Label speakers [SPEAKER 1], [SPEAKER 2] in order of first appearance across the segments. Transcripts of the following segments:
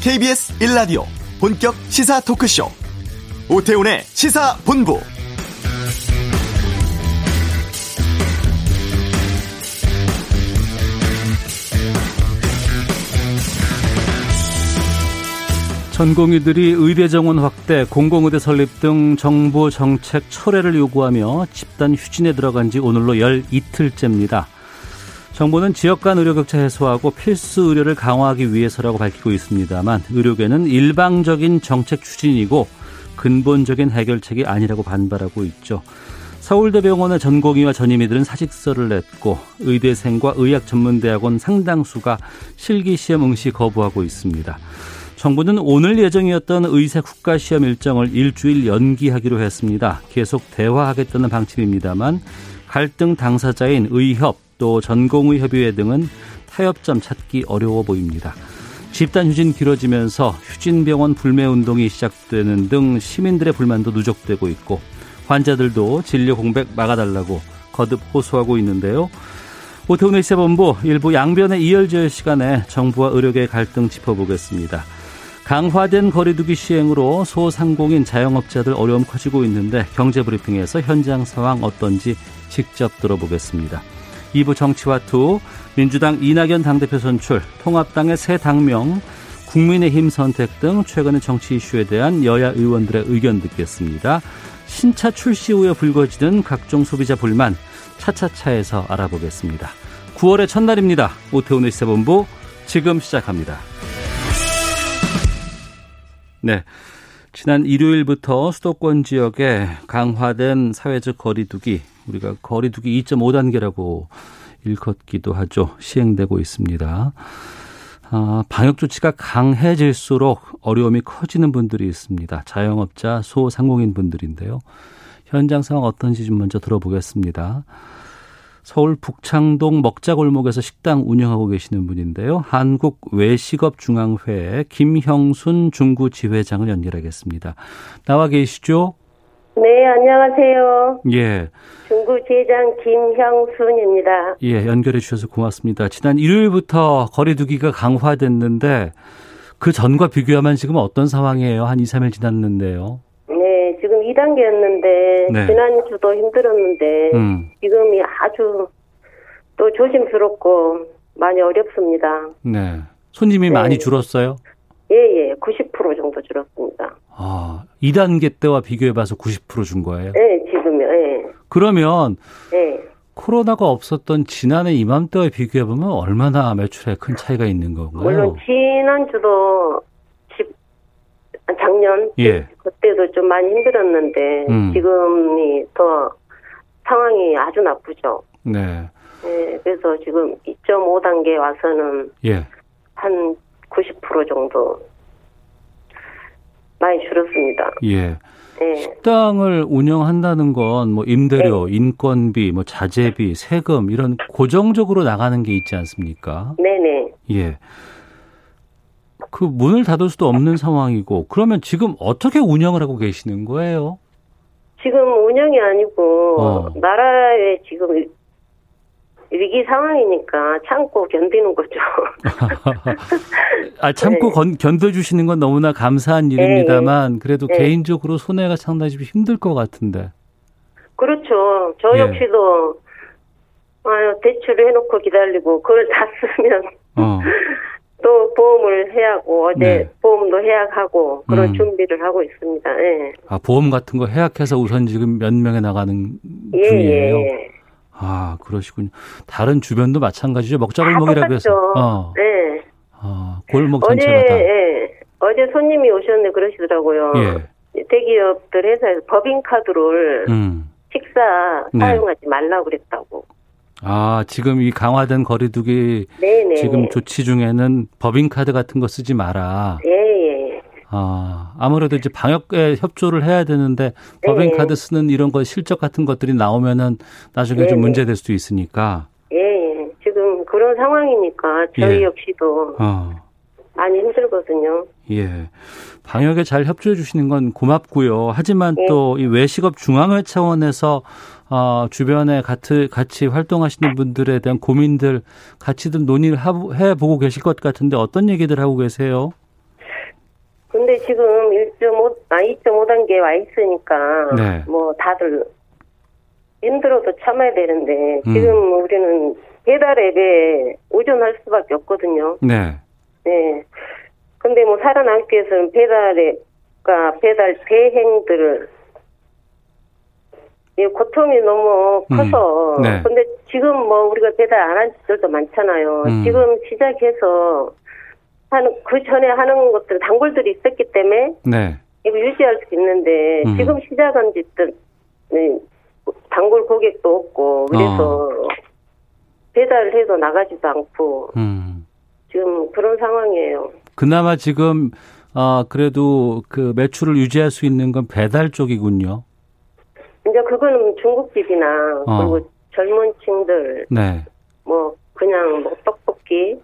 [SPEAKER 1] KBS 1라디오 본격 시사 토크쇼 오태훈의 시사본부
[SPEAKER 2] 전공의들이 의대 정원 확대, 공공의대 설립 등 정부 정책 철회를 요구하며 집단 휴진에 들어간 지 오늘로 열 이틀째입니다. 정부는 지역 간 의료 격차 해소하고 필수 의료를 강화하기 위해서라고 밝히고 있습니다만 의료계는 일방적인 정책 추진이고 근본적인 해결책이 아니라고 반발하고 있죠. 서울대병원의 전공의와 전임의들은 사직서를 냈고 의대생과 의학전문대학원 상당수가 실기시험 응시 거부하고 있습니다. 정부는 오늘 예정이었던 의사 국가시험 일정을 일주일 연기하기로 했습니다. 계속 대화하겠다는 방침입니다만 갈등 당사자인 의협 또 전공의 협의회 등은 타협점 찾기 어려워 보입니다. 집단 휴진 길어지면서 휴진병원 불매 운동이 시작되는 등 시민들의 불만도 누적되고 있고 환자들도 진료 공백 막아달라고 거듭 호소하고 있는데요. 오태훈의 시사본부 일부 양변의 이열저열 시간에 정부와 의료계의 갈등 짚어보겠습니다. 강화된 거리두기 시행으로 소상공인 자영업자들 어려움 커지고 있는데 경제브리핑에서 현장 상황 어떤지 직접 들어보겠습니다. 2부 정치와 투 민주당 이낙연 당대표 선출 통합당의 새 당명 국민의힘 선택 등 최근의 정치 이슈에 대한 여야 의원들의 의견 듣겠습니다. 신차 출시 후에 불거지는 각종 소비자 불만 차차차에서 알아보겠습니다. 9월의 첫날입니다. 오태훈의 시사본부 지금 시작합니다. 네. 지난 일요일부터 수도권 지역에 강화된 사회적 거리두기, 우리가 거리두기 2.5단계라고 일컫기도 하죠. 시행되고 있습니다. 아, 방역 조치가 강해질수록 어려움이 커지는 분들이 있습니다. 자영업자, 소상공인 분들인데요. 현장 상황 어떤지 좀 먼저 들어보겠습니다. 서울 북창동 먹자골목에서 식당 운영하고 계시는 분인데요. 한국 외식업 중앙회 김형순 중구 지회장을 연결하겠습니다. 나와 계시죠?
[SPEAKER 3] 네, 안녕하세요.
[SPEAKER 2] 예.
[SPEAKER 3] 중구 지회장 김형순입니다.
[SPEAKER 2] 예, 연결해 주셔서 고맙습니다. 지난 일요일부터 거리두기가 강화됐는데 그 전과 비교하면 지금 어떤 상황이에요? 한 2, 3일 지났는데요.
[SPEAKER 3] 네, 지금 2단계였는데
[SPEAKER 2] 네.
[SPEAKER 3] 지난주도 힘들었는데
[SPEAKER 2] 음.
[SPEAKER 3] 지금이 아주 또 조심스럽고 많이 어렵습니다.
[SPEAKER 2] 네. 손님이
[SPEAKER 3] 네.
[SPEAKER 2] 많이 줄었어요?
[SPEAKER 3] 예, 예. 90% 정도 줄었습니다.
[SPEAKER 2] 아, 2단계 때와 비교해 봐서 90%준 거예요?
[SPEAKER 3] 예, 지금요. 예.
[SPEAKER 2] 그러면
[SPEAKER 3] 예.
[SPEAKER 2] 코로나가 없었던 지난해 이맘때와 비교해 보면 얼마나 매출에 큰 차이가 있는 건가요?
[SPEAKER 3] 물론 지난주도 집 아, 작년
[SPEAKER 2] 예.
[SPEAKER 3] 그때도 좀 많이 힘들었는데
[SPEAKER 2] 음.
[SPEAKER 3] 지금이 더 상황이 아주 나쁘죠.
[SPEAKER 2] 네.
[SPEAKER 3] 네, 그래서 지금 2.5 단계 와서는
[SPEAKER 2] 예.
[SPEAKER 3] 한 90% 정도 많이 줄었습니다.
[SPEAKER 2] 예.
[SPEAKER 3] 네,
[SPEAKER 2] 식당을 운영한다는 건 뭐 임대료, 인건비, 뭐 자재비, 세금 이런 고정적으로 나가는 게 있지 않습니까?
[SPEAKER 3] 네네.
[SPEAKER 2] 예. 그 문을 닫을 수도 없는 상황이고 그러면 지금 어떻게 운영을 하고 계시는 거예요?
[SPEAKER 3] 지금 운영이 아니고
[SPEAKER 2] 어.
[SPEAKER 3] 나라에 지금 위- 위기 상황이니까 참고 견디는 거죠.
[SPEAKER 2] 아, 참고
[SPEAKER 3] 네.
[SPEAKER 2] 건- 견뎌주시는 건 너무나 감사한 일입니다만 그래도
[SPEAKER 3] 네.
[SPEAKER 2] 개인적으로 손해가 상당히 좀 힘들 것 같은데.
[SPEAKER 3] 그렇죠. 저
[SPEAKER 2] 예.
[SPEAKER 3] 역시도 아유, 대출을 해놓고 기다리고 그걸 다 쓰면
[SPEAKER 2] 어.
[SPEAKER 3] 또 보험을 해야 하고 어제
[SPEAKER 2] 네.
[SPEAKER 3] 보험도 해약하고 그런
[SPEAKER 2] 음.
[SPEAKER 3] 준비를 하고 있습니다. 예.
[SPEAKER 2] 아, 보험 같은 거 해약해서 우선 지금 몇 명에 나가는
[SPEAKER 3] 예,
[SPEAKER 2] 중이에요.
[SPEAKER 3] 예.
[SPEAKER 2] 아, 그러시군요. 다른 주변도 마찬가지죠. 먹자골목이라고 해서.
[SPEAKER 3] 똑같죠.
[SPEAKER 2] 어.
[SPEAKER 3] 네.
[SPEAKER 2] 아, 골목
[SPEAKER 3] 어제
[SPEAKER 2] 전체가 다.
[SPEAKER 3] 예. 어제 손님이 오셨는데 그러시더라고요.
[SPEAKER 2] 예.
[SPEAKER 3] 대기업들 회사에서 법인카드를
[SPEAKER 2] 음.
[SPEAKER 3] 식사
[SPEAKER 2] 네.
[SPEAKER 3] 사용하지 말라고 그랬다고.
[SPEAKER 2] 아, 지금 이 강화된 거리두기
[SPEAKER 3] 네네.
[SPEAKER 2] 지금 조치 중에는 법인카드 같은 거 쓰지 마라.
[SPEAKER 3] 예, 예.
[SPEAKER 2] 아, 아무래도 이제 방역에 협조를 해야 되는데
[SPEAKER 3] 네.
[SPEAKER 2] 법인 카드 쓰는 이런 거 실적 같은 것들이 나오면은 나중에 좀
[SPEAKER 3] 네.
[SPEAKER 2] 문제될 수도 있으니까.
[SPEAKER 3] 예, 예. 지금 그런 상황이니까 저희
[SPEAKER 2] 예.
[SPEAKER 3] 역시도
[SPEAKER 2] 어.
[SPEAKER 3] 많이 힘들거든요.
[SPEAKER 2] 예. 방역에 잘 협조해 주시는 건 고맙고요. 하지만
[SPEAKER 3] 네.
[SPEAKER 2] 또이 외식업 중앙회 차원에서 어, 주변에 같이, 같이 활동하시는 분들에 대한 고민들 같이 좀 논의를 해보고 계실 것 같은데 어떤 얘기들 하고 계세요?
[SPEAKER 3] 근데 지금 1.5, 아, 2.5단계 와 있으니까,
[SPEAKER 2] 네.
[SPEAKER 3] 뭐, 다들 힘들어도 참아야 되는데,
[SPEAKER 2] 음.
[SPEAKER 3] 지금 우리는 배달 앱에 의존할 수밖에 없거든요.
[SPEAKER 2] 네.
[SPEAKER 3] 네. 근데 뭐, 살아남기 위해서는 배달 앱과 배달 대행들을, 이 고통이 너무
[SPEAKER 2] 음.
[SPEAKER 3] 커서,
[SPEAKER 2] 네.
[SPEAKER 3] 근데 지금 뭐, 우리가 배달 안 한 집들도 많잖아요.
[SPEAKER 2] 음.
[SPEAKER 3] 지금 시작해서, 하는, 그 전에 하는 것들, 단골들이 있었기 때문에,
[SPEAKER 2] 네.
[SPEAKER 3] 이거 유지할 수 있는데
[SPEAKER 2] 음.
[SPEAKER 3] 지금 시작한 집들 네, 단골 고객도 없고 그래서
[SPEAKER 2] 어.
[SPEAKER 3] 배달을 해도 나가지도 않고
[SPEAKER 2] 음.
[SPEAKER 3] 지금 그런 상황이에요.
[SPEAKER 2] 그나마 지금 아 그래도 그 매출을 유지할 수 있는 건 배달 쪽이군요.
[SPEAKER 3] 이제 그거는 중국집이나
[SPEAKER 2] 어.
[SPEAKER 3] 그리고 젊은 층들
[SPEAKER 2] 네.
[SPEAKER 3] 뭐 그냥 뭐 떡볶이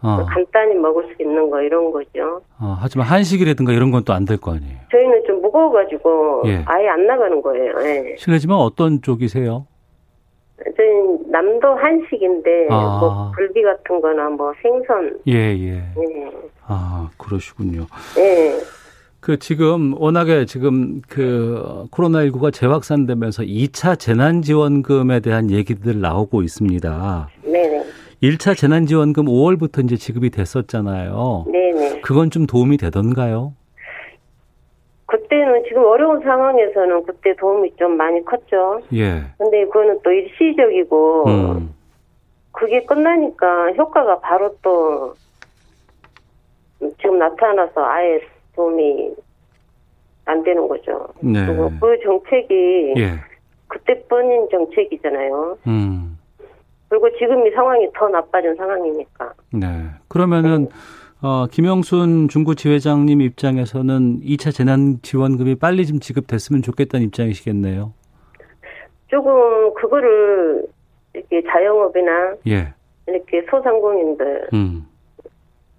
[SPEAKER 2] 어.
[SPEAKER 3] 간단히 먹을 수 있는 거 이런 거죠.
[SPEAKER 2] 어, 하지만 한식이라든가 이런 건 또 안 될 거 아니에요.
[SPEAKER 3] 저희는 좀 무거워가지고
[SPEAKER 2] 예.
[SPEAKER 3] 아예 안 나가는 거예요. 예.
[SPEAKER 2] 실례지만 어떤 쪽이세요?
[SPEAKER 3] 저희 남도 한식인데
[SPEAKER 2] 아.
[SPEAKER 3] 뭐 굴비 같은 거나 뭐 생선
[SPEAKER 2] 예, 예.
[SPEAKER 3] 예.
[SPEAKER 2] 아, 그러시군요.
[SPEAKER 3] 예.
[SPEAKER 2] 그 지금 워낙에 지금 그 코로나19가 재확산되면서 2차 재난지원금에 대한 얘기들 나오고 있습니다.
[SPEAKER 3] 네네.
[SPEAKER 2] 1차 재난지원금 5월부터 이제 지급이 됐었잖아요.
[SPEAKER 3] 네네.
[SPEAKER 2] 그건 좀 도움이 되던가요?
[SPEAKER 3] 그때는 지금 어려운 상황에서는 그때 도움이 좀 많이 컸죠.
[SPEAKER 2] 예.
[SPEAKER 3] 근데 그거는 또 일시적이고
[SPEAKER 2] 음.
[SPEAKER 3] 그게 끝나니까 효과가 바로 또 지금 나타나서 아예 도움이 안 되는 거죠.
[SPEAKER 2] 네.
[SPEAKER 3] 그리고 그 정책이
[SPEAKER 2] 예.
[SPEAKER 3] 그때뿐인 정책이잖아요.
[SPEAKER 2] 음.
[SPEAKER 3] 그리고 지금 이 상황이 더 나빠진 상황이니까.
[SPEAKER 2] 네. 그러면은 어, 김영순 중구지회장님 입장에서는 2차 재난지원금이 빨리 좀 지급됐으면 좋겠다는 입장이시겠네요.
[SPEAKER 3] 조금 그거를 이렇게 자영업이나
[SPEAKER 2] 예.
[SPEAKER 3] 이렇게 소상공인들
[SPEAKER 2] 음.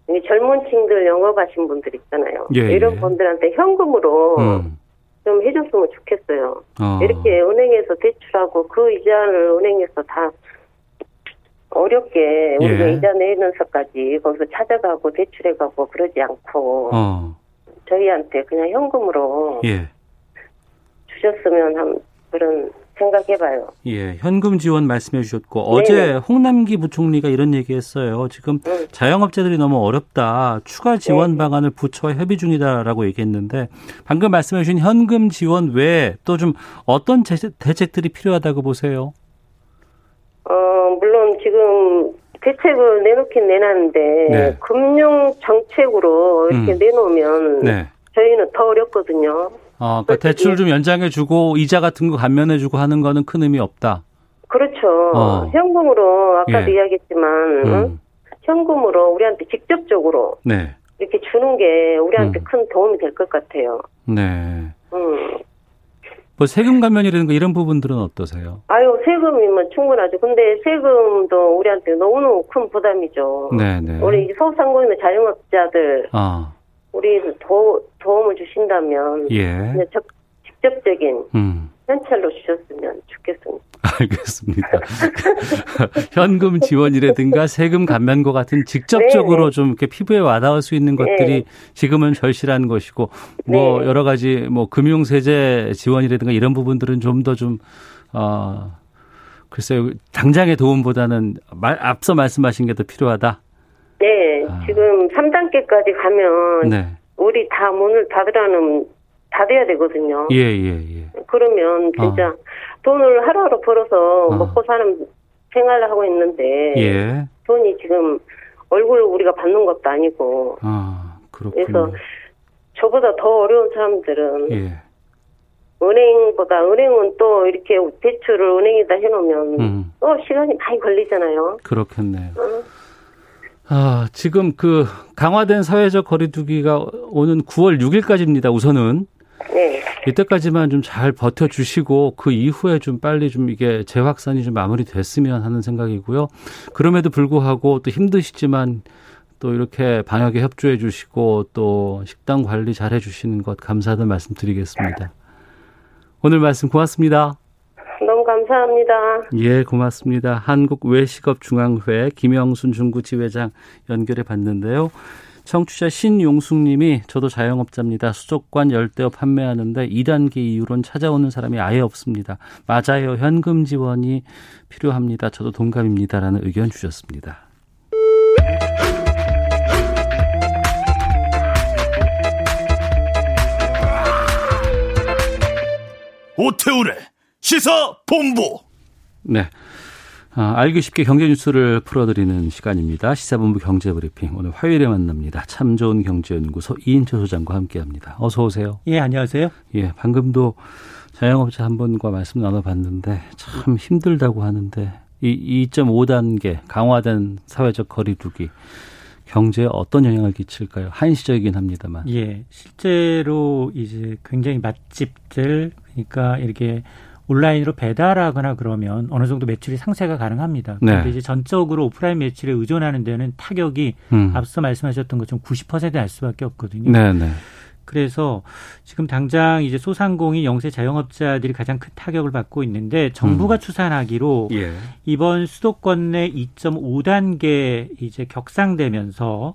[SPEAKER 3] 이 젊은 층들 영업하신 분들 있잖아요.
[SPEAKER 2] 예,
[SPEAKER 3] 이런
[SPEAKER 2] 예.
[SPEAKER 3] 분들한테 현금으로
[SPEAKER 2] 음.
[SPEAKER 3] 좀 해줬으면 좋겠어요.
[SPEAKER 2] 어.
[SPEAKER 3] 이렇게 은행에서 대출하고 그 이자를 은행에서 다 어렵게 우리가
[SPEAKER 2] 예.
[SPEAKER 3] 이자 내면서까지 거기서 찾아가고 대출해가고 그러지 않고
[SPEAKER 2] 어.
[SPEAKER 3] 저희한테 그냥 현금으로
[SPEAKER 2] 예.
[SPEAKER 3] 주셨으면 한 그런 생각해봐요.
[SPEAKER 2] 예, 현금 지원 말씀해 주셨고 어제 홍남기 부총리가 이런 얘기했어요. 지금
[SPEAKER 3] 응.
[SPEAKER 2] 자영업자들이 너무 어렵다. 추가 지원 방안을 부처와 협의 중이다라고 얘기했는데 방금 말씀해 주신 현금 지원 외에 또 좀 어떤 제- 대책들이 필요하다고 보세요?
[SPEAKER 3] 어 지금 대책을 내놓긴 내놨는데
[SPEAKER 2] 네.
[SPEAKER 3] 금융 정책으로 이렇게
[SPEAKER 2] 음.
[SPEAKER 3] 내놓으면
[SPEAKER 2] 네.
[SPEAKER 3] 저희는 더 어렵거든요.
[SPEAKER 2] 어, 그러니까 대출 좀 연장해 주고 이자 같은 거 감면해 주고 하는 거는 큰 의미 없다.
[SPEAKER 3] 그렇죠.
[SPEAKER 2] 어.
[SPEAKER 3] 현금으로 아까도
[SPEAKER 2] 예.
[SPEAKER 3] 이야기했지만 응?
[SPEAKER 2] 음.
[SPEAKER 3] 현금으로 우리한테 직접적으로
[SPEAKER 2] 네.
[SPEAKER 3] 이렇게 주는 게 우리한테
[SPEAKER 2] 음.
[SPEAKER 3] 큰 도움이 될 것 같아요.
[SPEAKER 2] 네.
[SPEAKER 3] 음.
[SPEAKER 2] 뭐 세금 감면이라든가 이런 부분들은 어떠세요?
[SPEAKER 3] 아유 세금이면 충분하죠. 근데 세금도 우리한테 너무너무 큰 부담이죠.
[SPEAKER 2] 네, 네.
[SPEAKER 3] 우리 소상공인 자영업자들
[SPEAKER 2] 아,
[SPEAKER 3] 우리 도, 도움을 주신다면
[SPEAKER 2] 예.
[SPEAKER 3] 적, 직접적인
[SPEAKER 2] 음.
[SPEAKER 3] 현찰로 주셨으면 좋겠습니다.
[SPEAKER 2] 알겠습니다. 현금 지원이라든가 세금 감면과 같은 직접적으로
[SPEAKER 3] 네, 네.
[SPEAKER 2] 좀 이렇게 피부에 와닿을 수 있는 것들이 지금은 절실한 것이고 뭐
[SPEAKER 3] 네.
[SPEAKER 2] 여러 가지 뭐 금융 세제 지원이라든가 이런 부분들은 좀 더좀 어, 글쎄요 당장의 도움보다는 말, 앞서 말씀하신 게 더 필요하다.
[SPEAKER 3] 네,
[SPEAKER 2] 아.
[SPEAKER 3] 지금 3단계까지 가면
[SPEAKER 2] 네.
[SPEAKER 3] 우리 다 문을 닫으라는 닫아야 되거든요.
[SPEAKER 2] 예, 예, 예.
[SPEAKER 3] 그러면 진짜 돈을 하루하루 벌어서
[SPEAKER 2] 어.
[SPEAKER 3] 먹고 사는 생활을 하고 있는데
[SPEAKER 2] 예.
[SPEAKER 3] 돈이 지금 얼굴 우리가 받는 것도 아니고
[SPEAKER 2] 아, 그렇군요.
[SPEAKER 3] 그래서 저보다 더 어려운 사람들은
[SPEAKER 2] 예.
[SPEAKER 3] 은행보다 은행은 또 이렇게 대출을 은행에다 해놓으면
[SPEAKER 2] 음.
[SPEAKER 3] 또 시간이 많이 걸리잖아요.
[SPEAKER 2] 그렇겠네요.
[SPEAKER 3] 어.
[SPEAKER 2] 아, 지금 그 강화된 사회적 거리두기가 오는 9월 6일까지입니다. 우선은
[SPEAKER 3] 네,
[SPEAKER 2] 이때까지만 좀 잘 버텨주시고 그 이후에 좀 빨리 좀 이게 재확산이 좀 마무리됐으면 하는 생각이고요. 그럼에도 불구하고 또 힘드시지만 또 이렇게 방역에 협조해 주시고 또 식당 관리 잘 해주시는 것 감사하다는 말씀 드리겠습니다. 오늘 말씀 고맙습니다.
[SPEAKER 3] 너무 감사합니다.
[SPEAKER 2] 예, 고맙습니다. 한국외식업중앙회 김영순 중구지회장 연결해 봤는데요. 청취자 신용숙님이 저도 자영업자입니다. 수족관 열대어 판매하는데 2단계 이후론 찾아오는 사람이 아예 없습니다. 맞아요. 현금 지원이 필요합니다. 저도 동감입니다라는 의견 주셨습니다.
[SPEAKER 4] 오태우래 시사 본부.
[SPEAKER 2] 네. 아, 알기 쉽게 경제 뉴스를 풀어드리는 시간입니다. 시사본부 경제브리핑 오늘 화요일에 만납니다. 참 좋은 경제연구소 이인철 소장과 함께합니다. 어서 오세요.
[SPEAKER 5] 예, 안녕하세요.
[SPEAKER 2] 예, 방금도 자영업자 한 분과 말씀 나눠봤는데 참 힘들다고 하는데 이 2.5단계 강화된 사회적 거리두기 경제에 어떤 영향을 끼칠까요? 한시적이긴 합니다만.
[SPEAKER 5] 예, 실제로 이제 굉장히 맛집들 그러니까 이렇게 온라인으로 배달하거나 그러면 어느 정도 매출이 상쇄가 가능합니다.
[SPEAKER 2] 네.
[SPEAKER 5] 그런데 이제 전적으로 오프라인 매출에 의존하는 데는 타격이
[SPEAKER 2] 음.
[SPEAKER 5] 앞서 말씀하셨던 것처럼 90%날 수밖에 없거든요.
[SPEAKER 2] 네, 네.
[SPEAKER 5] 그래서 지금 당장 이제 소상공인 영세 자영업자들이 가장 큰 타격을 받고 있는데 정부가
[SPEAKER 2] 음.
[SPEAKER 5] 추산하기로
[SPEAKER 2] 예.
[SPEAKER 5] 이번 수도권 내 2.5단계 이제 격상되면서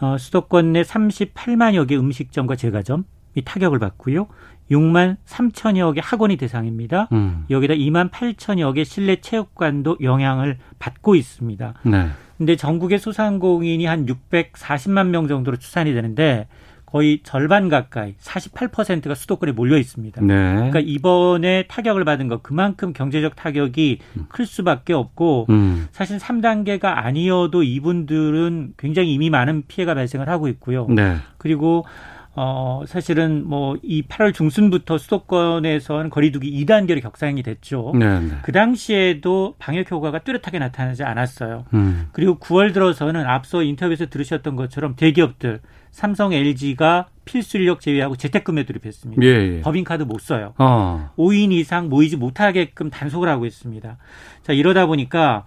[SPEAKER 5] 어, 수도권 내 38만여 개 음식점과 제과점이 타격을 받고요. 6만 3천여 개 학원이 대상입니다.
[SPEAKER 2] 음.
[SPEAKER 5] 여기다 2만 8천여 개 실내 체육관도 영향을 받고 있습니다.
[SPEAKER 2] 네.
[SPEAKER 5] 근데 전국의 소상공인이 한 640만 명 정도로 추산이 되는데 거의 절반 가까이 48%가 수도권에 몰려 있습니다.
[SPEAKER 2] 네.
[SPEAKER 5] 그러니까 이번에 타격을 받은 거 그만큼 경제적 타격이 클 수밖에 없고
[SPEAKER 2] 음.
[SPEAKER 5] 사실 3단계가 아니어도 이분들은 굉장히 이미 많은 피해가 발생을 하고 있고요.
[SPEAKER 2] 네.
[SPEAKER 5] 그리고 어 사실은 뭐 이 8월 중순부터 수도권에서는 거리두기 2단계로 격상이 됐죠.
[SPEAKER 2] 네, 네.
[SPEAKER 5] 그 당시에도 방역 효과가 뚜렷하게 나타나지 않았어요.
[SPEAKER 2] 음.
[SPEAKER 5] 그리고 9월 들어서는 앞서 인터뷰에서 들으셨던 것처럼 대기업들 삼성, LG가 필수 인력 제외하고 재택근무에 돌입했습니다.
[SPEAKER 2] 예, 예.
[SPEAKER 5] 법인카드 못 써요.
[SPEAKER 2] 어.
[SPEAKER 5] 5인 이상 모이지 못하게끔 단속을 하고 있습니다. 자, 이러다 보니까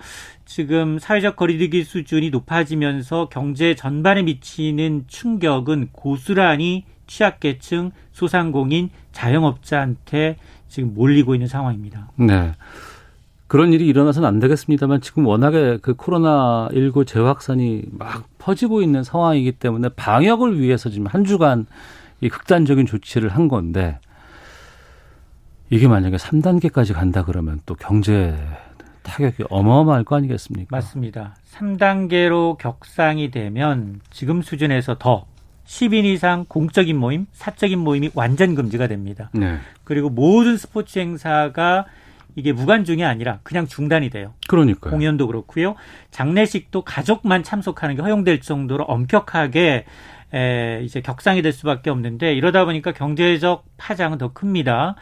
[SPEAKER 5] 지금 사회적 거리두기 수준이 높아지면서 경제 전반에 미치는 충격은 고스란히 취약계층, 소상공인, 자영업자한테 지금 몰리고 있는 상황입니다.
[SPEAKER 2] 네. 그런 일이 일어나서는 안 되겠습니다만 지금 워낙에 그 코로나 19 재확산이 막 퍼지고 있는 상황이기 때문에 방역을 위해서 지금 한 주간 이 극단적인 조치를 한 건데 이게 만약에 3단계까지 간다 그러면 또 경제 타격이 어마어마할 거 아니겠습니까?
[SPEAKER 5] 맞습니다. 3단계로 격상이 되면 지금 수준에서 더 10인 이상 공적인 모임, 사적인 모임이 완전 금지가 됩니다.
[SPEAKER 2] 네.
[SPEAKER 5] 그리고 모든 스포츠 행사가 이게 무관중이 아니라 그냥 중단이 돼요.
[SPEAKER 2] 그러니까요.
[SPEAKER 5] 공연도 그렇고요. 장례식도 가족만 참석하는 게 허용될 정도로 엄격하게 에, 이제 격상이 될 수밖에 없는데 이러다 보니까 경제적 파장은 더 큽니다.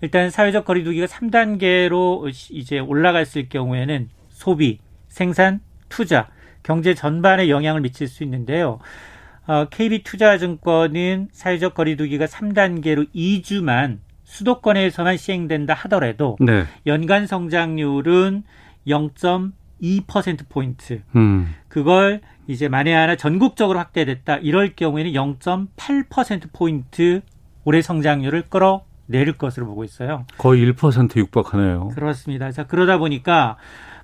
[SPEAKER 5] 일단 사회적 거리두기가 3단계로 이제 올라갔을 경우에는 소비, 생산, 투자, 경제 전반에 영향을 미칠 수 있는데요. 어, KB투자증권은 사회적 거리두기가 3단계로 2주만 수도권에서만 시행된다 하더라도
[SPEAKER 2] 네.
[SPEAKER 5] 연간 성장률은 0.2% 포인트.
[SPEAKER 2] 음.
[SPEAKER 5] 그걸 이제 만에 하나 전국적으로 확대됐다. 이럴 경우에는 0.8% 포인트 올해 성장률을 끌어 내릴 것으로 보고 있어요.
[SPEAKER 2] 거의 1% 육박하네요.
[SPEAKER 5] 그렇습니다. 자, 그러다 보니까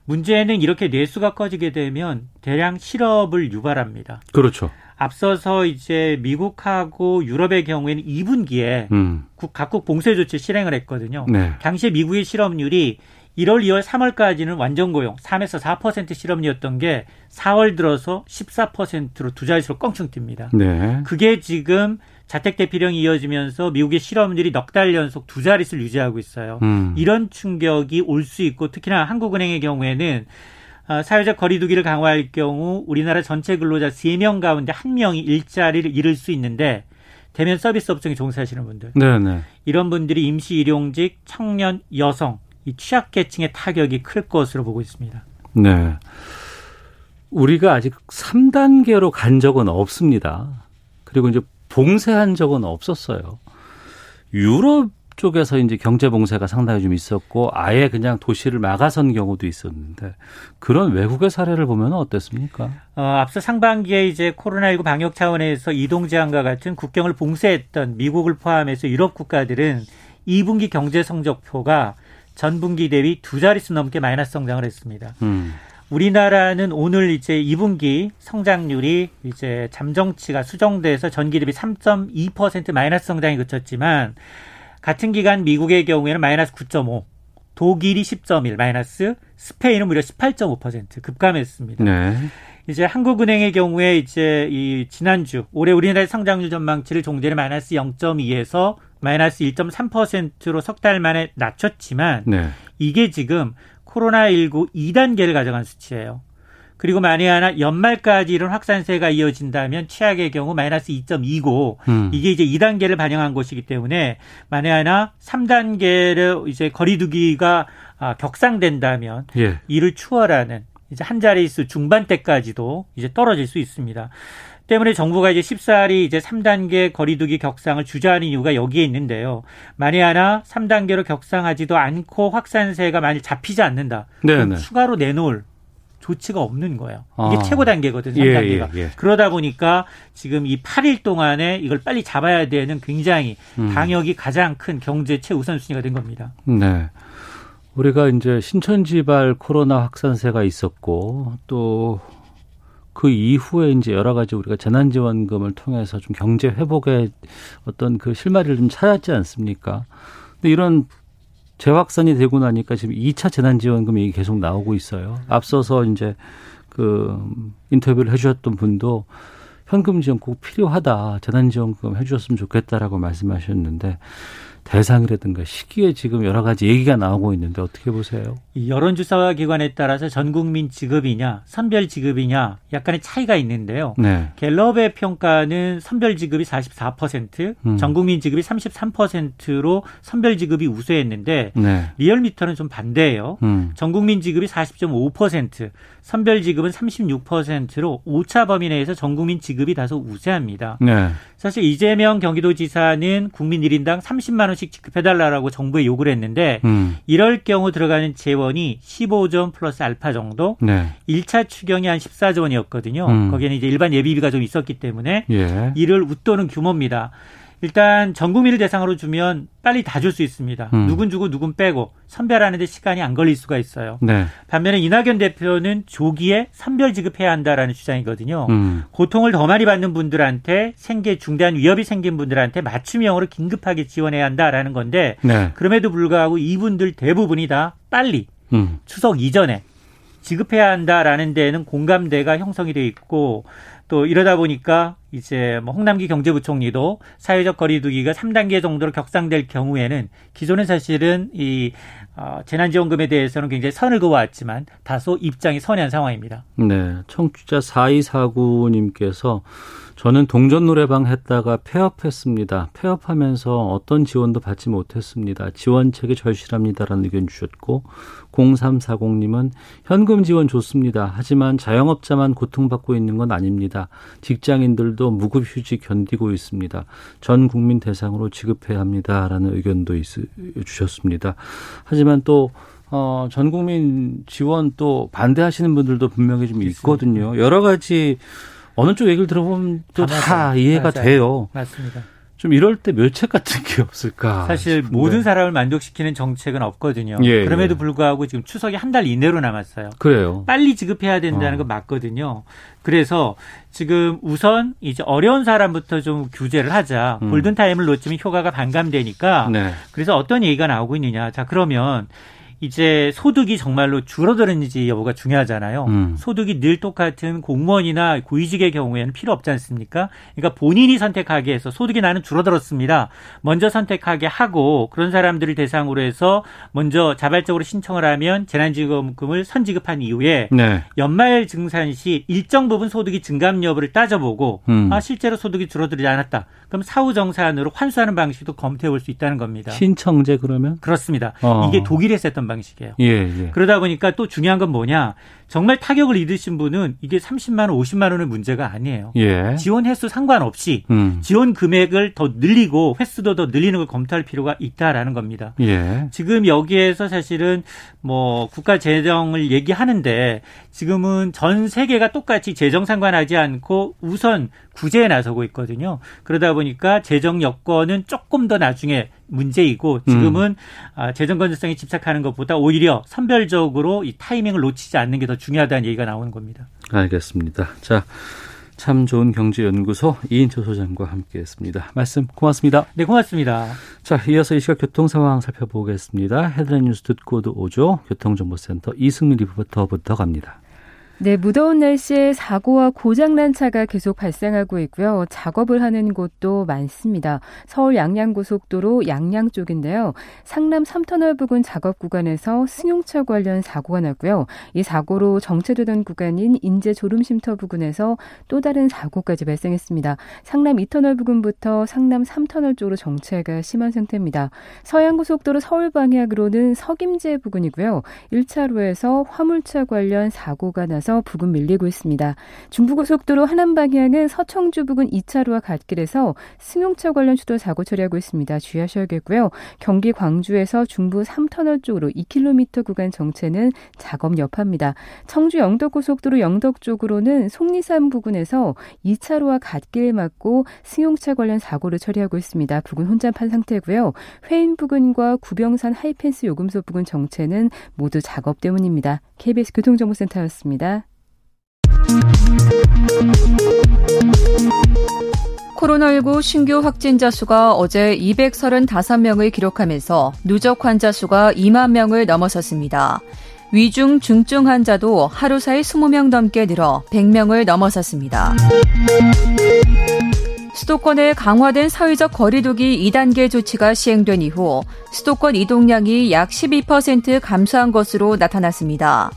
[SPEAKER 5] 문제는 이렇게 내수가 꺼지게 되면 대량 실업을 유발합니다.
[SPEAKER 2] 그렇죠.
[SPEAKER 5] 앞서서 이제 미국하고 유럽의 경우에는 2분기에
[SPEAKER 2] 음.
[SPEAKER 5] 각국 봉쇄 조치 실행을 했거든요.
[SPEAKER 2] 네.
[SPEAKER 5] 당시에 미국의 실업률이 1월, 2월, 3월까지는 완전 고용 3에서 4% 실업률이었던 게 4월 들어서 14%로 두 자릿수로 껑충 뜁니다.
[SPEAKER 2] 네.
[SPEAKER 5] 그게 지금 자택 대피령이 이어지면서 미국의 실업률이 넉 달 연속 두 자릿수를 유지하고 있어요.
[SPEAKER 2] 음.
[SPEAKER 5] 이런 충격이 올 수 있고 특히나 한국은행의 경우에는 아, 사회적 거리두기를 강화할 경우 우리나라 전체 근로자 3명 가운데 1명이 일자리를 잃을 수 있는데 대면 서비스 업종에 종사하시는 분들
[SPEAKER 2] 네, 네.
[SPEAKER 5] 이런 분들이 임시 일용직, 청년, 여성 이 취약계층의 타격이 클 것으로 보고 있습니다.
[SPEAKER 2] 네. 우리가 아직 3단계로 간 적은 없습니다. 그리고 이제 봉쇄한 적은 없었어요. 유럽 쪽에서 이제 경제 봉쇄가 상당히 좀 있었고 아예 그냥 도시를 막아선 경우도 있었는데 그런 외국의 사례를 보면 어땠습니까?
[SPEAKER 5] 어, 앞서 상반기에 이제 코로나19 방역 차원에서 이동 제한과 같은 국경을 봉쇄했던 미국을 포함해서 유럽 국가들은 2분기 경제 성적표가 전분기 대비 두 자릿수 넘게 마이너스 성장을 했습니다.
[SPEAKER 2] 음.
[SPEAKER 5] 우리나라는 오늘 이제 2분기 성장률이 이제 잠정치가 수정돼서 전기 대비 3.2% 마이너스 성장이 그쳤지만 같은 기간 미국의 경우에는 마이너스 9.5, 독일이 10.1 마이너스, 스페인은 무려 18.5% 급감했습니다. 네. 이제 한국은행의 경우에 이제 이 지난주 올해 우리나라의 성장률 전망치를 종전에 마이너스 0.2에서 마이너스 1.3%로 석 달 만에 낮췄지만 네. 이게 지금 코로나19 2단계를 가져간 수치예요. 그리고 만에 하나 연말까지 이런 확산세가 이어진다면 최악의 경우 마이너스 2.2고 음. 이게 이제 2단계를 반영한 것이기 때문에 만에 하나 3단계를 이제 거리두기가 아, 격상된다면 예. 이를 추월하는 이제 한 자릿수 중반대까지도 이제 떨어질 수 있습니다. 때문에 정부가 이제 14일이 이제 3단계 거리두기 격상을 주저하는 이유가 여기에 있는데요. 만에 하나 3단계로 격상하지도 않고 확산세가 만일 잡히지 않는다. 그럼 추가로 내놓을 조치가 없는 거예요. 이게 아. 최고 단계거든요. 3단계가. 예, 예, 예. 그러다 보니까 지금 이 8일 동안에 이걸 빨리 잡아야 되는 굉장히 음. 방역이 가장 큰 경제 최우선 순위가 된 겁니다.
[SPEAKER 2] 네. 우리가 이제 신천지발 코로나 확산세가 있었고 또 그 이후에 이제 여러 가지 우리가 재난지원금을 통해서 좀 경제 회복의 어떤 그 실마리를 좀 찾았지 않습니까? 근데 이런 재확산이 되고 나니까 지금 2차 재난지원금 얘기 계속 나오고 있어요. 앞서서 이제 그 인터뷰를 해주셨던 분도 현금 지원 꼭 필요하다. 재난지원금 해주셨으면 좋겠다라고 말씀하셨는데 대상이라든가 시기에 지금 여러 가지 얘기가 나오고 있는데 어떻게 보세요?
[SPEAKER 5] 여론조사 기관에 따라서 전 국민 지급이냐 선별 지급이냐 약간의 차이가 있는데요. 네. 갤럽의 평가는 선별 지급이 44%, 음. 전 국민 지급이 33%로 선별 지급이 우세했는데 네. 리얼미터는 좀 반대예요. 음. 전 국민 지급이 40.5%, 선별 지급은 36%로 오차 범위 내에서 전 국민 지급이 다소 우세합니다. 네. 사실 이재명 경기도지사는 국민 1인당 30만 원씩 지급해달라고 정부에 요구를 했는데 음. 이럴 경우 들어가는 재원이 15조 원 플러스 알파 정도. 네. 1차 추경이 한 14조 원이었거든요. 음. 거기에는 이제 일반 예비비가 좀 있었기 때문에 예. 이를 웃도는 규모입니다. 일단 전 국민을 대상으로 주면 빨리 다 줄 수 있습니다. 음. 누군 주고 누군 빼고 선별하는데 시간이 안 걸릴 수가 있어요. 네. 반면에 이낙연 대표는 조기에 선별 지급해야 한다라는 주장이거든요. 음. 고통을 더 많이 받는 분들한테 생계 중대한 위협이 생긴 분들한테 맞춤형으로 긴급하게 지원해야 한다라는 건데 네. 그럼에도 불구하고 이분들 대부분이 다 빨리 음. 추석 이전에 지급해야 한다라는 데에는 공감대가 형성이 돼 있고 또 이러다 보니까 이제 뭐 홍남기 경제부총리도 사회적 거리두기가 3단계 정도로 격상될 경우에는 기존에 사실은 이 어, 재난지원금에 대해서는 굉장히 선을 그어왔지만 다소 입장이 선회한 상황입니다.
[SPEAKER 2] 네. 청취자 4249님께서 저는 동전 노래방 했다가 폐업했습니다. 폐업하면서 어떤 지원도 받지 못했습니다. 지원책이 절실합니다라는 의견 주셨고 0340님은 현금 지원 좋습니다. 하지만 자영업자만 고통받고 있는 건 아닙니다. 직장인들도 무급휴직 견디고 있습니다. 전 국민 대상으로 지급해야 합니다라는 의견도 있, 주셨습니다. 하지만 또 어, 전 국민 지원 또 반대하시는 분들도 분명히 좀 있거든요. 여러 가지 어느 쪽 얘기를 들어보면 또 다 이해가 맞아요. 돼요.
[SPEAKER 5] 맞습니다.
[SPEAKER 2] 좀 이럴 때 멸책 같은 게 없을까?
[SPEAKER 5] 사실 싶은데. 모든 사람을 만족시키는 정책은 없거든요. 예, 그럼에도 예. 불구하고 지금 추석이 한 달 이내로 남았어요.
[SPEAKER 2] 그래요.
[SPEAKER 5] 빨리 지급해야 된다는 어. 건 맞거든요. 그래서 지금 우선 이제 어려운 사람부터 좀 규제를 하자. 음. 골든 타임을 놓치면 효과가 반감되니까. 네. 그래서 어떤 얘기가 나오고 있느냐. 자, 그러면 이제 소득이 정말로 줄어드는지 여부가 중요하잖아요. 음. 소득이 늘 똑같은 공무원이나 고위직의 경우에는 필요 없지 않습니까? 그러니까 본인이 선택하게 해서 소득이 나는 줄어들었습니다. 먼저 선택하게 하고 그런 사람들을 대상으로 해서 먼저 자발적으로 신청을 하면 재난지원금을 선지급한 이후에 네. 연말 증산 시 일정 부분 소득이 증감 여부를 따져보고 음. 아 실제로 소득이 줄어들지 않았다. 그럼 사후 정산으로 환수하는 방식도 검토해 볼 수 있다는 겁니다.
[SPEAKER 2] 신청제 그러면?
[SPEAKER 5] 그렇습니다. 어. 이게 독일에서 했던 방식이에요. 예, 예. 그러다 보니까 또 중요한 건 뭐냐? 정말 타격을 입으신 분은 이게 30만 원, 50만 원의 문제가 아니에요. 예. 지원 횟수 상관없이 음. 지원 금액을 더 늘리고 횟수도 더 늘리는 걸 검토할 필요가 있다라는 겁니다. 예. 지금 여기에서 사실은 뭐 국가 재정을 얘기하는데 지금은 전 세계가 똑같이 재정 상관하지 않고 우선 구제에 나서고 있거든요. 그러다 보니까 재정 여건은 조금 더 나중에 문제이고 지금은 음. 재정 건전성에 집착하는 것보다 것보다 오히려 선별적으로 이 타이밍을 놓치지 않는 게 더 중요하다는 얘기가 나오는 겁니다.
[SPEAKER 2] 알겠습니다. 자, 참 좋은 경제연구소 이인철 소장과 함께했습니다. 말씀 고맙습니다.
[SPEAKER 5] 네, 고맙습니다.
[SPEAKER 2] 자, 이어서 이 시각 교통 상황 살펴보겠습니다. 헤드라인 뉴스 듣고도 오죠. 교통정보센터 이승민 리포터부터 갑니다.
[SPEAKER 6] 네, 무더운 날씨에 사고와 고장난 차가 계속 발생하고 있고요. 작업을 하는 곳도 많습니다. 서울 양양고속도로 양양 쪽인데요. 상남 3터널 부근 작업 구간에서 승용차 관련 사고가 났고요. 이 사고로 정체되던 구간인 인제 졸음쉼터 부근에서 또 다른 사고까지 발생했습니다. 상남 2터널 부근부터 상남 3터널 쪽으로 정체가 심한 상태입니다. 서양고속도로 서울 방향으로는 석임제 부근이고요. 1차로에서 화물차 관련 사고가 나서 부근에서 부근 밀리고 있습니다. 중부고속도로 하남 방향은 서청주 부근 2차로와 갓길에서 승용차 관련 추돌 사고 처리하고 있습니다. 주의하셔야겠고요. 경기 광주에서 중부 3터널 쪽으로 2km 구간 정체는 작업 여파입니다. 청주 영덕고속도로 영덕 쪽으로는 속리산 부근에서 2차로와 갓길 맞고 승용차 관련 사고를 처리하고 있습니다. 부근 혼잡한 상태고요. 회인 부근과 구병산 하이펜스 요금소 부근 정체는 모두 작업 때문입니다. KBS 교통정보센터였습니다.
[SPEAKER 7] 코로나19 신규 확진자 수가 어제 235명을 기록하면서 누적 환자 수가 2만 명을 넘어섰습니다. 위중 중증 환자도 하루 사이 20명 넘게 늘어 100명을 넘어섰습니다. 수도권에 강화된 사회적 거리두기 2단계 조치가 시행된 이후 수도권 이동량이 약 12% 감소한 것으로 나타났습니다.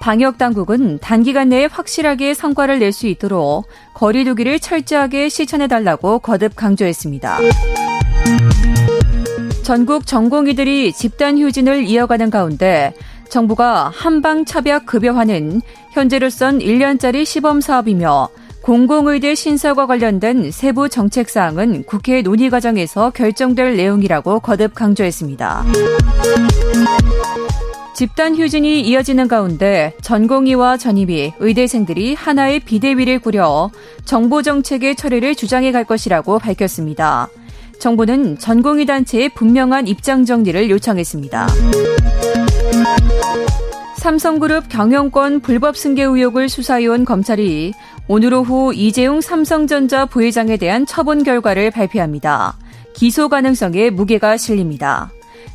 [SPEAKER 7] 방역 당국은 단기간 내에 확실하게 성과를 낼 수 있도록 거리두기를 철저하게 실천해 달라고 거듭 강조했습니다. 전국 전공의들이 집단 휴진을 이어가는 가운데 정부가 한방차벽 급여화는 현재로선 1년짜리 시범 사업이며 공공의대 신설과 관련된 세부 정책 사항은 국회 논의 과정에서 결정될 내용이라고 거듭 강조했습니다. 집단 휴진이 이어지는 가운데 전공의와 전임의, 의대생들이 하나의 비대위를 꾸려 정보 정책의 처리를 주장해 갈 것이라고 밝혔습니다. 정부는 전공의 단체의 분명한 입장 정리를 요청했습니다. 삼성그룹 경영권 불법 승계 의혹을 수사해온 검찰이 오늘 오후 이재용 삼성전자 부회장에 대한 처분 결과를 발표합니다. 기소 가능성에 무게가 실립니다.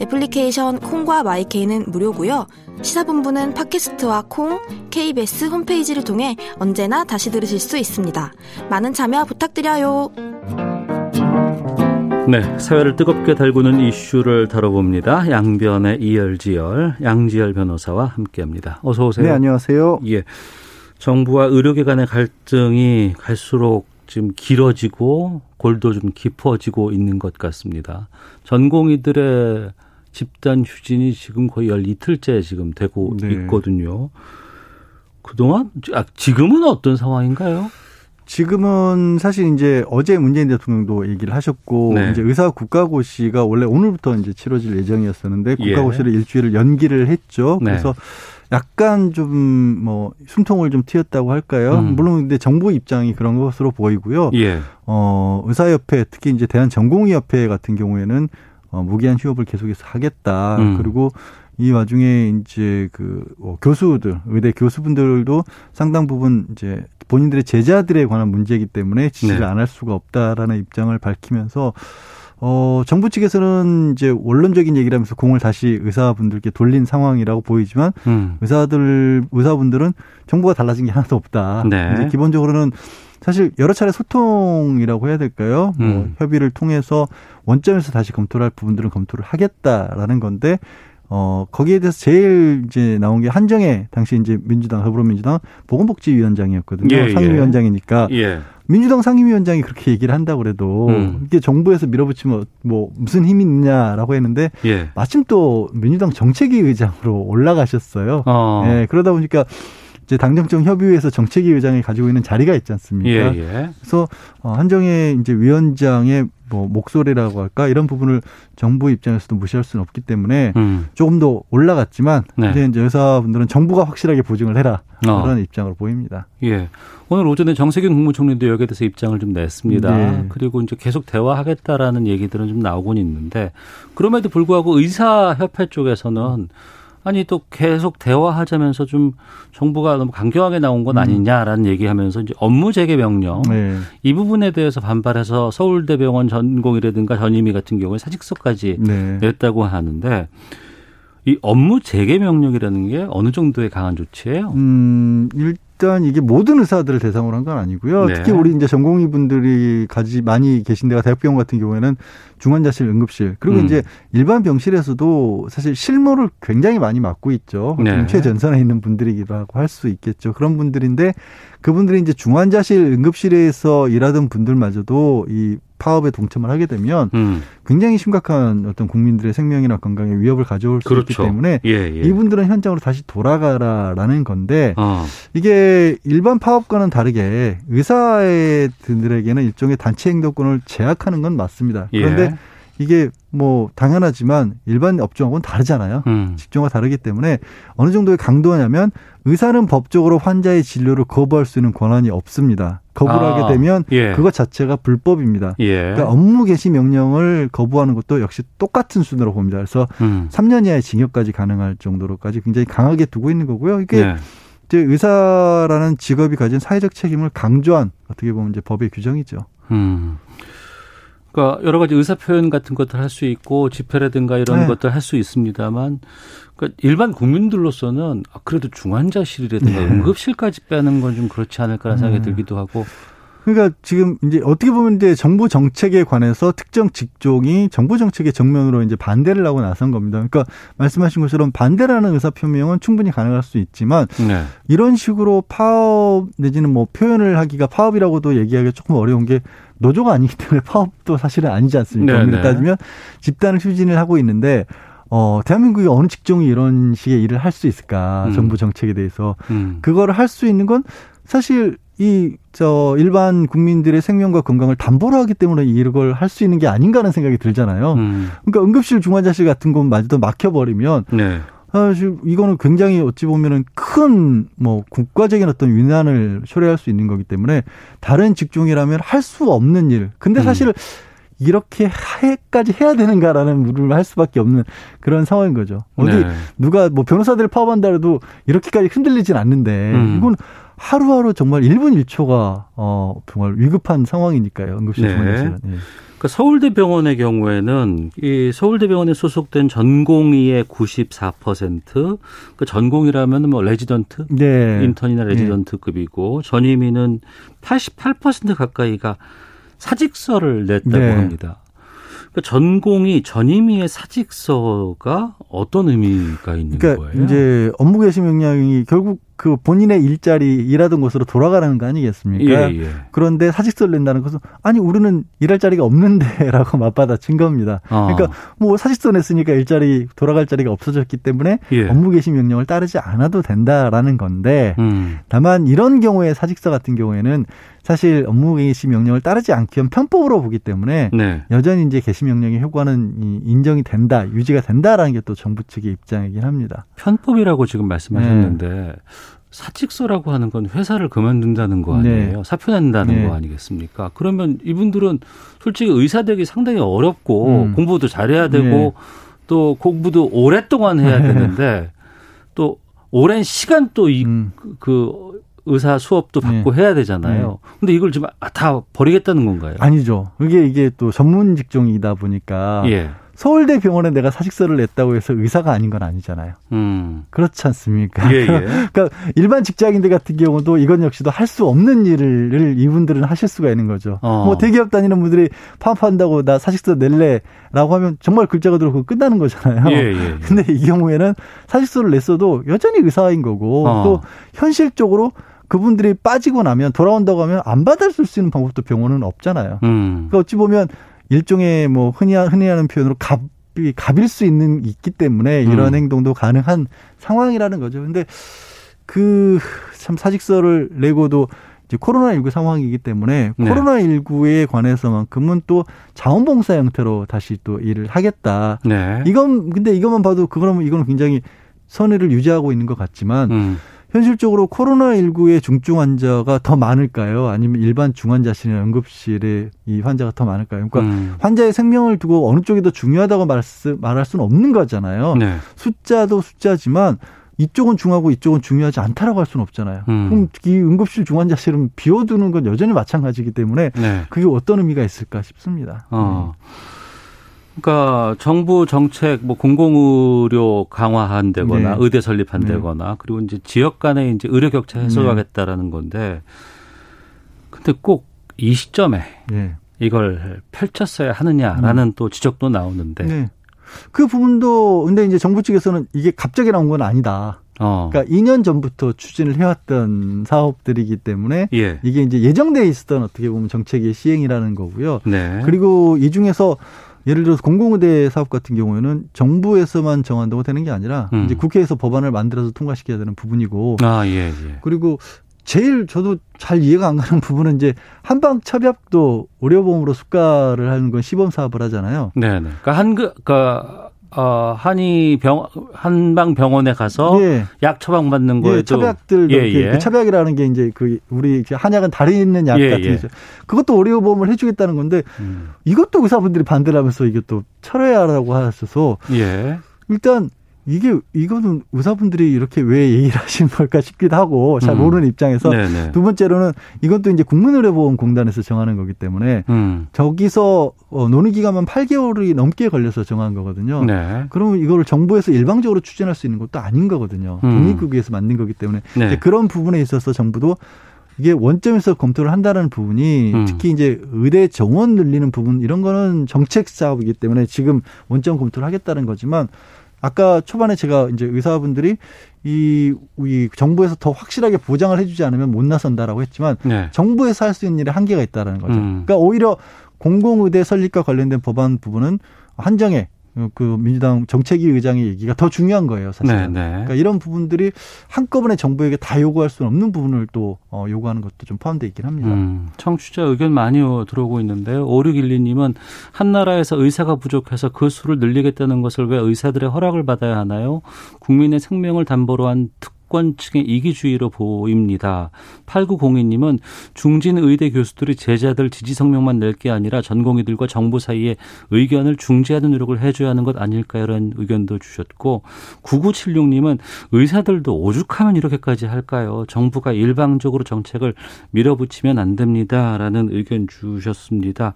[SPEAKER 8] 애플리케이션 콩과 마이케이는 무료고요. 시사본부는 팟캐스트와 콩, KBS 홈페이지를 통해 언제나 다시 들으실 수 있습니다. 많은 참여 부탁드려요.
[SPEAKER 2] 네, 사회를 뜨겁게 달구는 이슈를 다뤄봅니다. 양변의 이열지열, 양지열 변호사와 함께합니다. 어서 오세요.
[SPEAKER 9] 네, 안녕하세요.
[SPEAKER 2] 예, 정부와 의료계 간의 갈등이 갈수록 지금 길어지고 골도 좀 깊어지고 있는 것 같습니다. 전공의들의 집단 휴진이 지금 거의 열 이틀째 지금 되고 네. 있거든요. 그동안 아, 지금은 어떤 상황인가요?
[SPEAKER 9] 지금은 사실 이제 어제 문재인 대통령도 얘기를 하셨고 네. 이제 의사 국가고시가 원래 오늘부터 이제 치러질 예정이었었는데 예. 국가고시를 예. 일주일을 연기를 했죠. 네. 그래서 약간 좀 뭐 숨통을 좀 튀었다고 할까요? 음. 물론 근데 정부 입장이 그런 것으로 보이고요. 예. 어 의사협회 특히 이제 대한전공의협회 같은 경우에는 어, 무기한 휴업을 계속해서 하겠다. 음. 그리고 이 와중에 이제 그 어, 교수들, 의대 교수분들도 상당 부분 이제 본인들의 제자들에 관한 문제이기 때문에 지지를 네. 안할 수가 없다라는 입장을 밝히면서 어, 정부 측에서는 이제 원론적인 얘기를 하면서 공을 다시 의사분들께 돌린 상황이라고 보이지만 음. 의사들 의사분들은 정부가 달라진 게 하나도 없다. 네. 이제 기본적으로는 사실 여러 차례 소통이라고 해야 될까요? 뭐 음. 뭐 협의를 통해서 원점에서 다시 검토를 할 부분들은 검토를 하겠다라는 건데 어, 거기에 대해서 제일 이제 나온 게 한정혜 당시 이제 민주당 더불어민주당 보건복지위원장이었거든요. 예, 예. 상임위원장이니까. 예. 민주당 상임위원장이 그렇게 얘기를 한다고 그래도 음. 이게 정부에서 밀어붙이면 뭐 무슨 힘이 있냐라고 했는데 예. 마침 또 민주당 정책위 의장으로 올라가셨어요. 어. 예, 그러다 보니까 이제 당정청 협의회에서 정책위 의장이 가지고 있는 자리가 있지 않습니까? 예, 예. 그래서 어, 한정혜 이제 위원장의 뭐 목소리라고 할까 이런 부분을 정부 입장에서도 무시할 수는 없기 때문에 음. 조금 더 올라갔지만 네. 이제, 이제 의사분들은 정부가 확실하게 보증을 해라 어. 그런 입장으로 보입니다.
[SPEAKER 2] 예. 오늘 오전에 정세균 국무총리도 여기에 대해서 입장을 좀 냈습니다. 네. 그리고 이제 계속 대화하겠다라는 얘기들은 좀 나오곤 있는데 그럼에도 불구하고 의사협회 쪽에서는 아니 또 계속 대화하자면서 좀 정부가 너무 강경하게 나온 건 음. 아니냐라는 음. 얘기하면서 이제 업무 재개 명령 네. 이 부분에 대해서 반발해서 서울대병원 전공이라든가 전임의 같은 경우에 사직서까지 네. 냈다고 하는데 이 업무 재개 명령이라는 게 어느 정도의 강한 조치예요?
[SPEAKER 9] 음, 일 단 이게 모든 의사들을 대상으로 한 건 아니고요. 네. 특히 우리 이제 전공의 분들이 가지 많이 계신 데가 대학병원 같은 경우에는 중환자실, 응급실 그리고 음. 이제 일반 병실에서도 사실 실무를 굉장히 많이 맡고 있죠. 네. 최전선에 있는 분들이기도 하고 할 수 있겠죠. 그런 분들인데 그분들이 이제 중환자실, 응급실에서 일하던 분들마저도 이 파업에 동참을 하게 되면 음. 굉장히 심각한 어떤 국민들의 생명이나 건강에 위협을 가져올 수 그렇죠. 있기 때문에 예, 예. 이분들은 현장으로 다시 돌아가라라는 건데 어. 이게 일반 파업과는 다르게 의사들에게는 일종의 단체 행동권을 제약하는 건 맞습니다. 예. 그런데 예. 이게 뭐 당연하지만 일반 업종하고는 다르잖아요. 음. 직종과 다르기 때문에 어느 정도의 강도냐면 의사는 법적으로 환자의 진료를 거부할 수 있는 권한이 없습니다. 거부를 아, 하게 되면 예. 그것 자체가 불법입니다. 예. 그러니까 업무 개시 명령을 거부하는 것도 역시 똑같은 수준으로 봅니다. 그래서 음. 3년 이하의 징역까지 가능할 정도로까지 굉장히 강하게 두고 있는 거고요. 이게 예. 이제 의사라는 직업이 가진 사회적 책임을 강조한 어떻게 보면 이제 법의 규정이죠. 음.
[SPEAKER 2] 그러니까 여러 가지 의사 표현 같은 것들 할 수 있고 집회라든가 이런 네. 것들 할 수 있습니다만 그러니까 일반 국민들로서는 아, 그래도 중환자실이라든가 네. 응급실까지 빼는 건 좀 그렇지 않을까라는 생각이 음. 들기도 하고
[SPEAKER 9] 그러니까 지금 이제 어떻게 보면 이제 정부 정책에 관해서 특정 직종이 정부 정책의 정면으로 이제 반대를 하고 나선 겁니다. 그러니까 말씀하신 것처럼 반대라는 의사 표명은 충분히 가능할 수 있지만 네. 이런 식으로 파업 내지는 뭐 표현을 하기가 파업이라고도 얘기하기가 조금 어려운 게 노조가 아니기 때문에 파업도 사실은 아니지 않습니까? 네, 네. 따지면 집단을 추진을 하고 있는데 어, 대한민국의 어느 직종이 이런 식의 일을 할 수 있을까? 음. 정부 정책에 대해서. 음. 그거를 할 수 있는 건 사실 이, 저, 일반 국민들의 생명과 건강을 담보로 하기 때문에 이걸 할 수 있는 게 아닌가 하는 생각이 들잖아요. 음. 그러니까 응급실 중환자실 같은 곳마저도 막혀버리면. 네. 사실 이거는 굉장히 어찌 보면은 큰 뭐 국가적인 어떤 위난을 초래할 수 있는 거기 때문에 다른 직종이라면 할 수 없는 일. 근데 음. 사실 음. 이렇게 해까지 해야 되는가라는 물음을 할 수밖에 없는 그런 상황인 거죠. 어디 네. 누가 뭐 변호사들 파업한다 해도 이렇게까지 흔들리진 않는데 음. 이건 하루하루 정말 1분 1초가 어 정말 위급한 상황이니까요. 응급실 중환자실은. 네. 네.
[SPEAKER 2] 그 서울대병원의 경우에는 이 서울대병원에 소속된 전공의의 94%, 그 전공이라면 뭐 레지던트, 네. 인턴이나 네. 레지던트급이고 전임의는 88% 가까이가 사직서를 냈다고 네. 합니다. 그 전공이 전임의의 사직서가 어떤 의미가 있는
[SPEAKER 9] 그러니까
[SPEAKER 2] 거예요?
[SPEAKER 9] 이제 업무 개시 명령이 결국 그 본인의 일자리 일하던 곳으로 돌아가라는 거 아니겠습니까? 예, 예. 그런데 사직서를 낸다는 것은 아니 우리는 일할 자리가 없는데라고 맞받아친 겁니다. 어. 그러니까 뭐 사직서 냈으니까 일자리 돌아갈 자리가 없어졌기 때문에 예. 업무 개시 명령을 따르지 않아도 된다라는 건데 음. 다만 이런 경우에 사직서 같은 경우에는 사실 업무 개시 명령을 따르지 않기엔 편법으로 보기 때문에 네. 여전히 이제 개시 명령의 효과는 인정이 된다, 유지가 된다라는 게 또 정부 측의 입장이긴 합니다.
[SPEAKER 2] 편법이라고 지금 말씀하셨는데 네. 사직서라고 하는 건 회사를 그만둔다는 거 아니에요? 네. 사표 낸다는 네. 거 아니겠습니까? 그러면 이분들은 솔직히 의사 되기 상당히 어렵고 음. 공부도 잘해야 되고 네. 또 공부도 오랫동안 해야 네. 되는데 또 오랜 시간 또이 음. 그 의사 수업도 받고 네. 해야 되잖아요. 네. 근데 이걸 지금 다 버리겠다는 건가요?
[SPEAKER 9] 아니죠. 이게 이게 또 전문 직종이다 보니까 예. 서울대 병원에 내가 사직서를 냈다고 해서 의사가 아닌 건 아니잖아요. 음. 그렇지 않습니까? 예, 예. 그러니까 일반 직장인들 같은 경우도 이건 역시도 할 수 없는 일을 이분들은 하실 수가 있는 거죠. 어. 뭐 대기업 다니는 분들이 파업한다고 나 사직서 낼래라고 하면 정말 글자가 들어고 끝나는 거잖아요. 예, 예, 예, 근데 이 경우에는 사직서를 냈어도 여전히 의사인 거고 어. 또 현실적으로 그분들이 빠지고 나면 돌아온다고 하면 안 받을 수 있는 방법도 병원은 없잖아요. 음. 그러니까 어찌 보면 일종의 뭐 흔히 흔히 하는 표현으로 갑 갑일 수 있는 있기 때문에 이런 음. 행동도 가능한 상황이라는 거죠. 근데 그 참 사직서를 내고도 이제 코로나19 상황이기 때문에 네. 코로나19에 관해서만큼은 또 자원봉사 형태로 다시 또 일을 하겠다. 네. 이건 근데 이것만 봐도 그거는 이거는 굉장히 선의를 유지하고 있는 것 같지만 음. 현실적으로 코로나19의 중증 환자가 더 많을까요? 아니면 일반 중환자실이나 응급실에 이 환자가 더 많을까요? 그러니까 음. 환자의 생명을 두고 어느 쪽이 더 중요하다고 말할 수는 없는 거잖아요. 네. 숫자도 숫자지만 이쪽은 중하고 이쪽은 중요하지 않다라고 할 수는 없잖아요. 음. 그럼 이 응급실 중환자실은 비워두는 건 여전히 마찬가지이기 때문에 네. 그게 어떤 의미가 있을까 싶습니다. 어.
[SPEAKER 2] 네. 그러니까 정부 정책 뭐 공공의료 강화한다거나 네. 의대 설립한다거나 네. 그리고 이제 지역 간의 이제 의료 격차 해소하겠다라는 건데 근데 꼭 이 시점에 네. 이걸 펼쳤어야 하느냐라는 음. 또 지적도 나오는데 네.
[SPEAKER 9] 그 부분도 근데 이제 정부 측에서는 이게 갑자기 나온 건 아니다. 어. 그러니까 2년 전부터 추진을 해왔던 사업들이기 때문에 예. 이게 이제 예정돼 있었던 어떻게 보면 정책의 시행이라는 거고요. 네. 그리고 이 중에서 예를 들어서 공공의대 사업 같은 경우에는 정부에서만 정한다고 되는 게 아니라 음. 이제 국회에서 법안을 만들어서 통과시켜야 되는 부분이고. 아, 예, 예. 그리고 제일 저도 잘 이해가 안 가는 부분은 이제 한방 첩약도 의료보험으로 수가를 하는 건 시범 사업을 하잖아요.
[SPEAKER 2] 네, 네. 그러니까 한 그 그러니까 어, 한의 병, 한방 병원에 가서 예. 약 처방 받는 거에도 예,
[SPEAKER 9] 처약들 예, 예. 그 처약이라는 게 이제 그 우리 한약은 다리 있는 약 예, 같은 게죠 그것도 의료 보험을 해주겠다는 건데 음. 이것도 의사분들이 반대를 하면서 이게 또 철회하라고 하셔서 예. 일단 이게 이거는 의사분들이 이렇게 왜 얘기를 하신 걸까 싶기도 하고 잘 음. 모르는 음. 입장에서 네네. 두 번째로는 이것도 이제 국민의료보험공단에서 정하는 거기 때문에 음. 저기서 어, 논의 기간만 8개월이 넘게 걸려서 정한 거거든요. 네. 그러면 이걸 정부에서 일방적으로 추진할 수 있는 것도 아닌 거거든요. 음. 독립국에서 만든 거기 때문에 네. 그런 부분에 있어서 정부도 이게 원점에서 검토를 한다는 부분이 음. 특히 이제 의대 정원 늘리는 부분 이런 거는 정책 사업이기 때문에 지금 원점 검토를 하겠다는 거지만 아까 초반에 제가 이제 의사분들이 이, 이 정부에서 더 확실하게 보장을 해주지 않으면 못 나선다라고 했지만 네. 정부에서 할 수 있는 일에 한계가 있다라는 거죠. 음. 그러니까 오히려 공공의대 설립과 관련된 법안 부분은 한정에 그 민주당 정책위 의장의 얘기가 더 중요한 거예요, 사실은. 네, 네. 그러니까 이런 부분들이 한꺼번에 정부에게 다 요구할 수는 없는 부분을 또 어, 요구하는 것도 좀 포함되어 있긴 합니다. 음,
[SPEAKER 2] 청취자 의견 많이 들어오고 있는데요. 5612님은 한나라에서 의사가 부족해서 그 수를 늘리겠다는 것을 왜 의사들의 허락을 받아야 하나요? 국민의 생명을 담보로 한 특. 정권층의 이기주의로 보입니다. 8902님은 중진 의대 교수들이 제자들 지지 성명만 낼 게 아니라 전공의들과 정부 사이에 의견을 중재하는 노력을 해줘야 하는 것 아닐까요? 라는 의견도 주셨고 9976님은 의사들도 오죽하면 이렇게까지 할까요? 정부가 일방적으로 정책을 밀어붙이면 안 됩니다. 라는 의견 주셨습니다.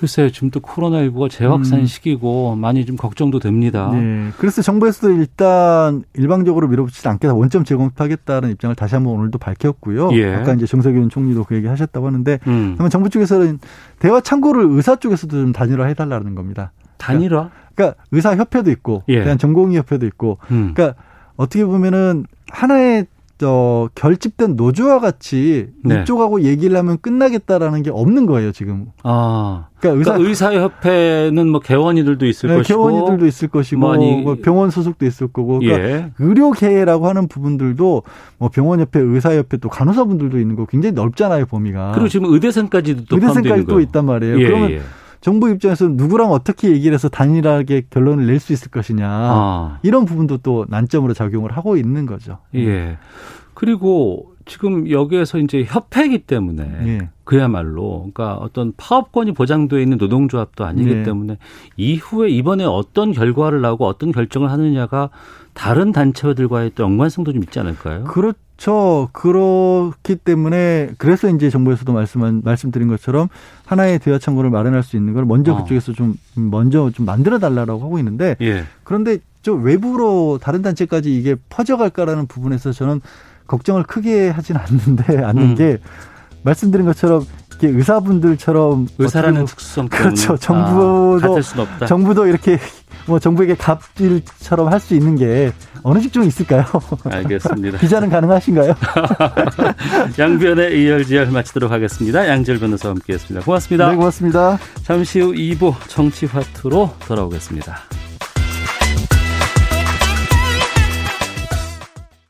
[SPEAKER 2] 글쎄요, 지금 또 코로나19가 재확산 음. 시기고 많이 좀 걱정도 됩니다. 네.
[SPEAKER 9] 그래서 정부에서도 일단 일방적으로 밀어붙이지 않겠다, 원점 제공하겠다는 입장을 다시 한번 오늘도 밝혔고요. 예. 아까 이제 정석윤 총리도 그 얘기 하셨다고 하는데, 음. 그러면 정부 쪽에서는 대화 창구를 의사 쪽에서도 좀 단일화 해달라는 겁니다.
[SPEAKER 2] 단일화?
[SPEAKER 9] 그러니까, 그러니까 의사협회도 있고, 예. 대한 전공의협회도 있고, 음. 그러니까 어떻게 보면은 하나의 저 결집된 노조와 같이 네. 이쪽하고 얘기를 하면 끝나겠다라는 게 없는 거예요 지금. 아,
[SPEAKER 2] 그러니까 의사 그러니까 의사협회는 뭐 개원이들도 있을 네, 것이고,
[SPEAKER 9] 개원이들도 있을 것이고, 뭐, 뭐 병원 소속도 있을 거고, 그러니까 예. 의료계라고 하는 부분들도 뭐 병원협회, 의사협회 또 간호사분들도 있는 거 굉장히 넓잖아요 범위가.
[SPEAKER 2] 그리고 지금 의대생까지도 또
[SPEAKER 9] 의대생까지 또 있단 말이에요. 예, 그러면 예. 정부 입장에서 누구랑 어떻게 얘기를 해서 단일하게 결론을 낼 수 있을 것이냐 아. 이런 부분도 또 난점으로 작용을 하고 있는 거죠.
[SPEAKER 2] 예. 그리고 지금 여기에서 이제 협회이기 때문에 예. 그야말로 그러니까 어떤 파업권이 보장되어 있는 노동조합도 아니기 예. 때문에 이후에 이번에 어떤 결과를 나오고 어떤 결정을 하느냐가 다른 단체들과의 또 연관성도 좀 있지 않을까요?
[SPEAKER 9] 그렇죠. 그렇기 때문에 그래서 이제 정부에서도 말씀 말씀드린 것처럼 하나의 대화 창구를 마련할 수 있는 걸 먼저 어. 그쪽에서 좀 먼저 좀 만들어 달라고 하고 있는데 예. 그런데 좀 외부로 다른 단체까지 이게 퍼져갈까라는 부분에서 저는 걱정을 크게 하진 않는데 않는 음. 게 말씀드린 것처럼 이게 의사분들처럼
[SPEAKER 2] 의사라는 특성 때문에
[SPEAKER 9] 그렇죠. 정부도 아, 정부도 이렇게 뭐 정부에게 갑질처럼 할 수 있는 게 어느 직종 있을까요?
[SPEAKER 2] 알겠습니다.
[SPEAKER 9] 비자는 가능하신가요?
[SPEAKER 2] 양변의 이열지열 마치도록 하겠습니다. 양질 변호사와 함께했습니다. 고맙습니다.
[SPEAKER 9] 네, 고맙습니다.
[SPEAKER 2] 잠시 후 2부 정치화투로 돌아오겠습니다.